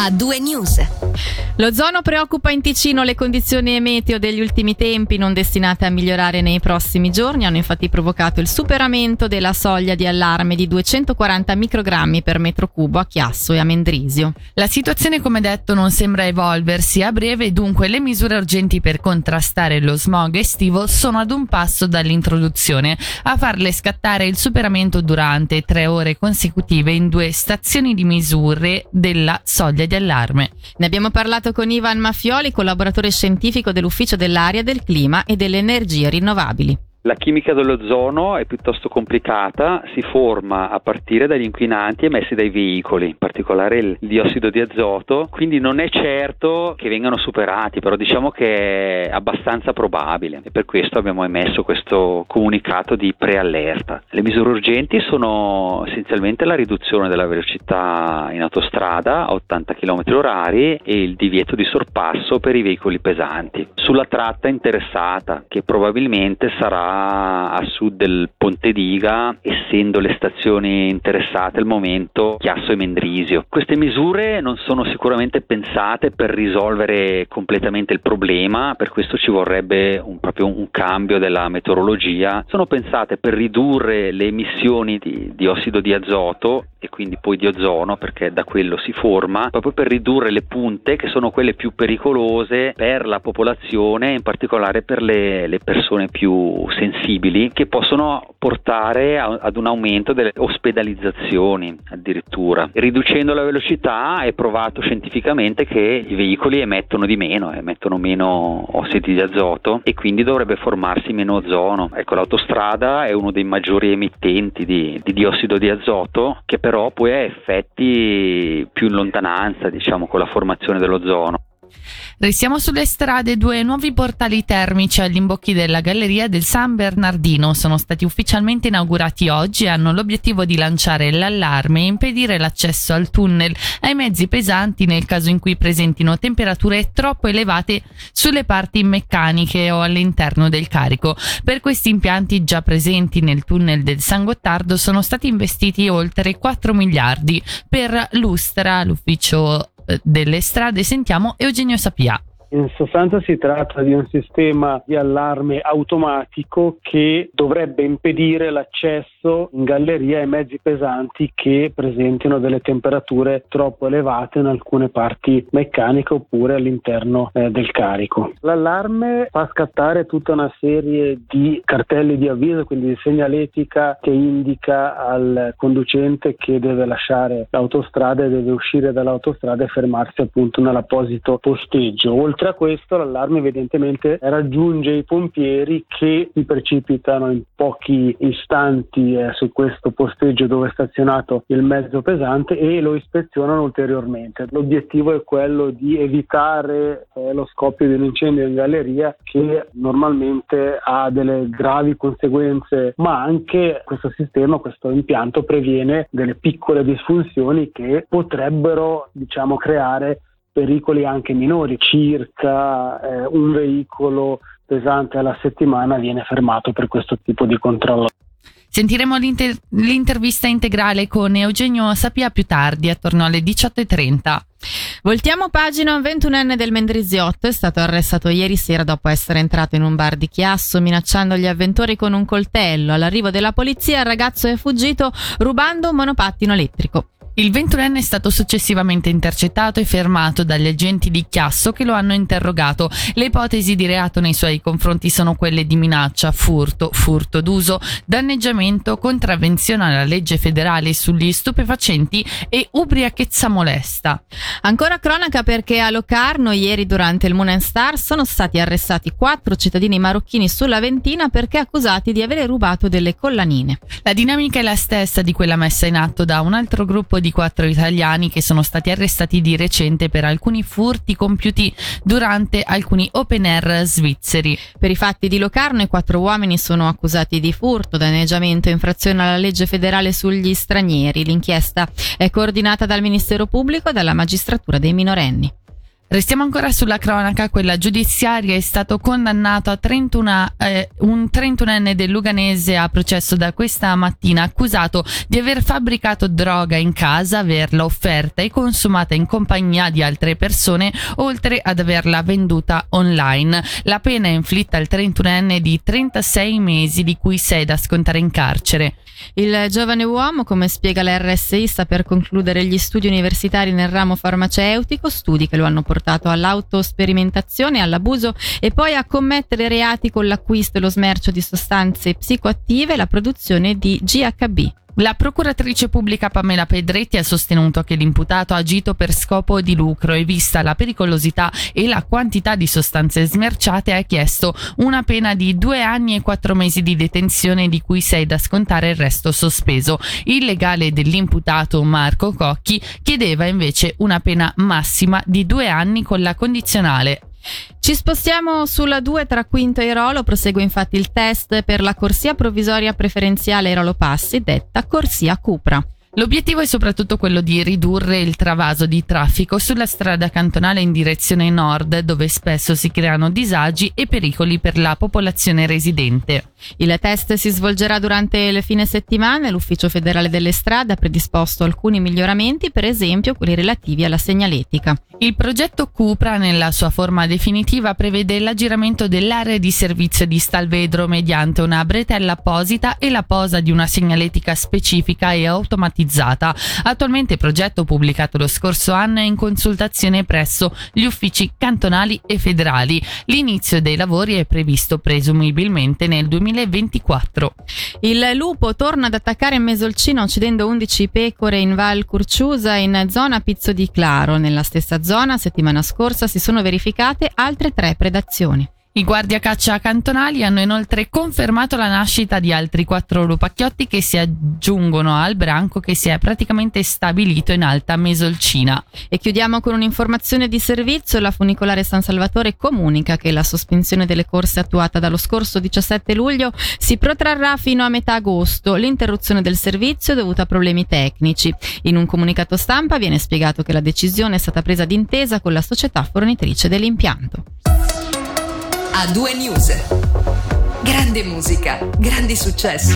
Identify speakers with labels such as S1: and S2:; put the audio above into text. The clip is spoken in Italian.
S1: a due news.
S2: L'ozono preoccupa in Ticino le condizioni meteo degli ultimi tempi non destinate a migliorare nei prossimi giorni hanno infatti provocato il superamento della soglia di allarme di 240 microgrammi per metro cubo a Chiasso e a Mendrisio.
S3: La situazione come detto non sembra evolversi a breve dunque le misure urgenti per contrastare lo smog estivo sono ad un passo dall'introduzione a farle scattare il superamento durante tre ore consecutive in due stazioni di misure della soglia di allarme.
S2: Ne abbiamo parlato con Ivan Maffioli, collaboratore scientifico dell'Ufficio dell'Aria, del Clima e delle Energie Rinnovabili.
S4: La chimica dell'ozono è piuttosto complicata, si forma a partire dagli inquinanti emessi dai veicoli, in particolare il diossido di azoto, quindi non è certo che vengano superati, però diciamo che è abbastanza probabile e per questo abbiamo emesso questo comunicato di preallerta. Le misure urgenti sono essenzialmente la riduzione della velocità in autostrada a 80 km h e il divieto di sorpasso per i veicoli pesanti. Sulla tratta interessata, che probabilmente sarà a sud del Ponte Diga, essendo le stazioni interessate al momento Chiasso e Mendrisio. Queste misure non sono sicuramente pensate per risolvere completamente il problema, per questo ci vorrebbe un, proprio un cambio della meteorologia. Sono pensate per ridurre le emissioni di, di ossido di azoto e quindi poi di ozono perché da quello si forma, proprio per ridurre le punte che sono quelle più pericolose per la popolazione, in particolare per le, le persone più sensibili, che possono portare a, ad un aumento delle ospedalizzazioni addirittura. Riducendo la velocità è provato scientificamente che i veicoli emettono di meno, emettono meno ossidi di azoto e quindi dovrebbe formarsi meno ozono. Ecco, l'autostrada è uno dei maggiori emittenti di, di diossido di azoto che per però poi ha effetti più in lontananza, diciamo, con la formazione dell'ozono.
S3: Restiamo sulle strade, due nuovi portali termici agli imbocchi della galleria del San Bernardino sono stati ufficialmente inaugurati oggi e hanno l'obiettivo di lanciare l'allarme e impedire l'accesso al tunnel ai mezzi pesanti nel caso in cui presentino temperature troppo elevate sulle parti meccaniche o all'interno del carico. Per questi impianti già presenti nel tunnel del San Gottardo sono stati investiti oltre 4 miliardi. Per Lustra, l'ufficio delle strade sentiamo Eugenio Sapia.
S5: In sostanza si tratta di un sistema di allarme automatico che dovrebbe impedire l'accesso in galleria ai mezzi pesanti che presentino delle temperature troppo elevate in alcune parti meccaniche oppure all'interno eh, del carico. L'allarme fa scattare tutta una serie di cartelli di avviso, quindi di segnaletica che indica al conducente che deve lasciare l'autostrada e deve uscire dall'autostrada e fermarsi appunto nell'apposito posteggio. Oltre a questo l'allarme evidentemente raggiunge i pompieri che si precipitano in pochi istanti eh, su questo posteggio dove è stazionato il mezzo pesante e lo ispezionano ulteriormente. L'obiettivo è quello di evitare eh, lo scoppio di un incendio in galleria che normalmente ha delle gravi conseguenze, ma anche questo sistema, questo impianto previene delle piccole disfunzioni che potrebbero diciamo creare pericoli anche minori, circa eh, un veicolo pesante alla settimana viene fermato per questo tipo di controllo.
S3: Sentiremo l'inter- l'intervista integrale con Eugenio Sapia più tardi, attorno alle 18.30.
S2: Voltiamo pagina, un 21enne del Mendrisiotto è stato arrestato ieri sera dopo essere entrato in un bar di Chiasso minacciando gli avventori con un coltello. All'arrivo della polizia il ragazzo è fuggito rubando un monopattino elettrico.
S3: Il ventunenne è stato successivamente intercettato e fermato dagli agenti di Chiasso che lo hanno interrogato. Le ipotesi di reato nei suoi confronti sono quelle di minaccia, furto, furto d'uso, danneggiamento, contravvenzione alla legge federale sugli stupefacenti e ubriachezza molesta.
S2: Ancora cronaca perché a Locarno ieri durante il Moon and Star sono stati arrestati quattro cittadini marocchini sulla Ventina perché accusati di avere rubato delle collanine.
S3: La dinamica è la stessa di quella messa in atto da un altro gruppo di di quattro italiani che sono stati arrestati di recente per alcuni furti compiuti durante alcuni open air svizzeri.
S2: Per i fatti di Locarno i quattro uomini sono accusati di furto, danneggiamento e infrazione alla legge federale sugli stranieri. L'inchiesta è coordinata dal Ministero Pubblico e dalla Magistratura dei minorenni.
S3: Restiamo ancora sulla cronaca, quella giudiziaria è stato condannato a 31, eh, un 31enne del Luganese a processo da questa mattina accusato di aver fabbricato droga in casa, averla offerta e consumata in compagnia di altre persone, oltre ad averla venduta online. La pena è inflitta al 31enne di 36 mesi, di cui 6 da scontare in carcere.
S2: Il giovane uomo, come spiega la RSI, sta per concludere gli studi universitari nel ramo farmaceutico, studi che lo hanno portato all'autosperimentazione, all'abuso e poi a commettere reati con l'acquisto e lo smercio di sostanze psicoattive e la produzione di GHB.
S3: La procuratrice pubblica Pamela Pedretti ha sostenuto che l'imputato ha agito per scopo di lucro e vista la pericolosità e la quantità di sostanze smerciate ha chiesto una pena di due anni e quattro mesi di detenzione di cui sei da scontare il resto sospeso. Il legale dell'imputato Marco Cocchi chiedeva invece una pena massima di due anni con la condizionale
S2: ci spostiamo sulla 2 tra Quinto e Rolo, prosegue infatti il test per la corsia provvisoria preferenziale Rolo Passi, detta corsia Cupra.
S3: L'obiettivo è soprattutto quello di ridurre il travaso di traffico sulla strada cantonale in direzione nord, dove spesso si creano disagi e pericoli per la popolazione residente.
S2: Il test si svolgerà durante il fine settimana. L'Ufficio federale delle strade ha predisposto alcuni miglioramenti, per esempio quelli relativi alla segnaletica.
S3: Il progetto Cupra, nella sua forma definitiva, prevede l'aggiramento dell'area di servizio di Stalvedro mediante una bretella apposita e la posa di una segnaletica specifica e automatizzata. Attualmente il progetto pubblicato lo scorso anno è in consultazione presso gli uffici cantonali e federali. L'inizio dei lavori è previsto presumibilmente nel 2024.
S2: Il lupo torna ad attaccare in Mesolcino uccidendo 11 pecore in Val Curciusa in zona Pizzo di Claro. Nella stessa zona settimana scorsa si sono verificate altre tre predazioni.
S3: I guardiacaccia cantonali hanno inoltre confermato la nascita di altri quattro lupacchiotti che si aggiungono al branco che si è praticamente stabilito in Alta Mesolcina.
S2: E chiudiamo con un'informazione di servizio. La funicolare San Salvatore comunica che la sospensione delle corse attuata dallo scorso 17 luglio si protrarrà fino a metà agosto. L'interruzione del servizio è dovuta a problemi tecnici. In un comunicato stampa viene spiegato che la decisione è stata presa d'intesa con la società fornitrice dell'impianto
S1: a due news. Grande musica, grandi successi.